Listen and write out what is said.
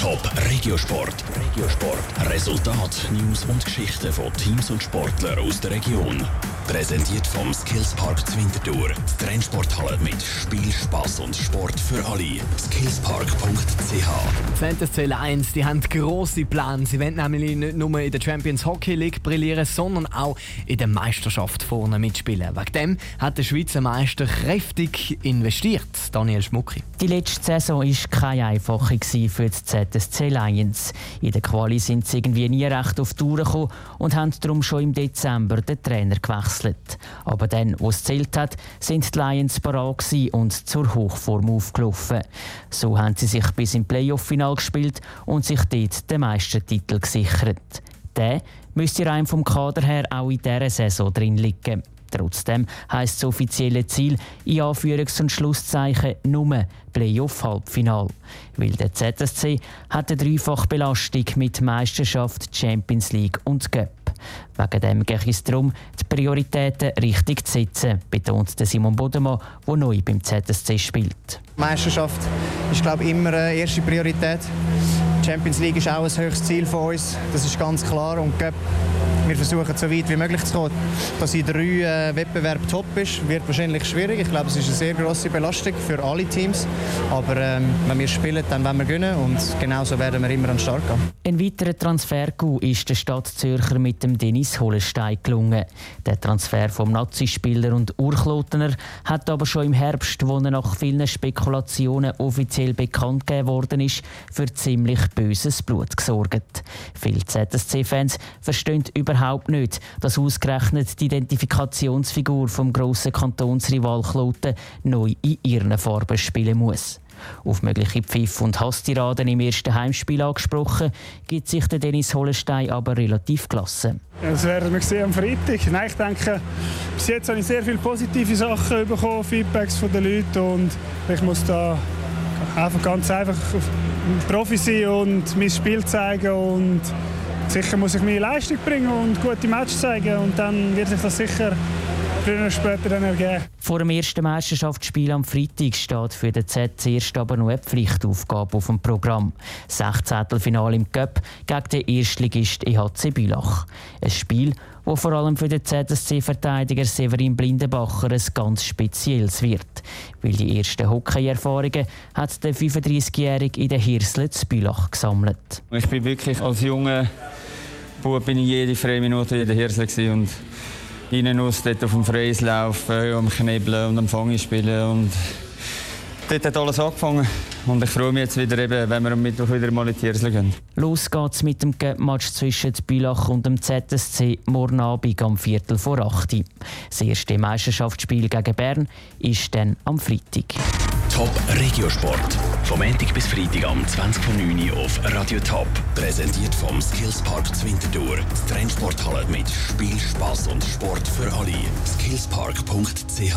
Top Regiosport. Regiosport. Resultat, News und Geschichten von Teams und Sportlern aus der Region. Präsentiert vom Skillspark Zwintertour. Die Trennsporthalle mit Spiel, Spaß und Sport für alle. Skillspark.ch ZSC Lions die haben grosse Pläne. Sie wollen nämlich nicht nur in der Champions Hockey League brillieren, sondern auch in der Meisterschaft vorne mitspielen. Wegen dem hat der Schweizer Meister kräftig investiert. Daniel Schmucki. Die letzte Saison war keine einfache für die ZSC Lions. In der Quali sind sie irgendwie nie recht auf die Tour gekommen und haben darum schon im Dezember den Trainer gewechselt. Aber dann, wo es zählt hat, sind die Lions parat und zur Hochform aufgelaufen. So haben sie sich bis im Playoff-Final gespielt und sich dort den Meistertitel gesichert. Der müsste rein vom Kader her auch in dieser Saison drin liegen. Trotzdem heisst das offizielle Ziel in Anführungs- und Schlusszeichen nur Playoff-Halbfinal. Weil der ZSC hat eine Dreifachbelastung mit Meisterschaft, Champions League und Cup. Wegen dem geht es darum, die Prioritäten richtig zu setzen, betont Simon Bodemann, der neu beim ZSC spielt. Meisterschaft ist glaube ich, immer eine erste Priorität. Die Champions League ist auch ein höchstes Ziel von uns, das ist ganz klar. Und wir versuchen so weit wie möglich zu kommen. Dass in drei äh, Wettbewerben top ist, wird wahrscheinlich schwierig. Ich glaube, es ist eine sehr große Belastung für alle Teams. Aber ähm, wenn wir spielen, dann wollen wir gewinnen und genauso werden wir immer an Start gehen. Ein weiterer Transfer-Coup ist der Stadt Zürcher mit dem Dennis Hollenstein gelungen. Der Transfer vom Nazispieler und Urklotener hat aber schon im Herbst, wo er nach vielen Spekulationen offiziell bekannt gegeben worden ist, für ziemlich böses Blut gesorgt. Viele ZSC-Fans verstehen überhaupt überhaupt nicht, dass ausgerechnet die Identifikationsfigur vom grossen Kantonsrival Kloten neu in ihren Farben spielen muss. Auf mögliche Pfiff- und Hasstiraden im ersten Heimspiel angesprochen, gibt sich der Dennis Hollenstein aber relativ gelassen. Das werden wir sehen am Freitag. Nein, ich denke, bis jetzt habe ich sehr viele positive Sachen bekommen, Feedbacks von den Leuten und ich muss da einfach ganz einfach Profi sein und mein Spiel zeigen und sicher muss ich meine Leistung bringen und gute Matches zeigen und dann wird sich das sicher früher oder später dann ergeben. Vor dem ersten Meisterschaftsspiel am Freitag steht für den Z zuerst aber noch eine Pflichtaufgabe auf dem Programm. 16. Finale im Cup gegen den Erstligist EHC Bülach. Ein Spiel, wo vor allem für den ZSC-Verteidiger Severin Blindenbacher ein ganz spezielles wird. Weil die ersten Hockey-Erfahrungen hat der 35-Jährige in der Hirsle zu Bülach gesammelt. Ich bin wirklich als junger Bub bin ich jede freie Minute in der Hirsle und innen aus dort auf dem Freislauf, am Knebeln und am Fangen spielen und dort hat alles angefangen. Und ich freue mich jetzt wieder, eben, wenn wir am Mittwoch wieder mal in die Hirsle gehen. Los geht's mit dem Match zwischen Bülach und dem ZSC morgen Abend am Viertel vor 8 Uhr. Das erste Meisterschaftsspiel gegen Bern ist dann am Freitag. Top Regiosport. Vom Montag bis Freitag am 20.09 Uhr auf Radio Top. Präsentiert vom Skillspark Zwintertour. Die Trennsporthalle mit Spiel, Spaß und Sport für alle. Skillspark.ch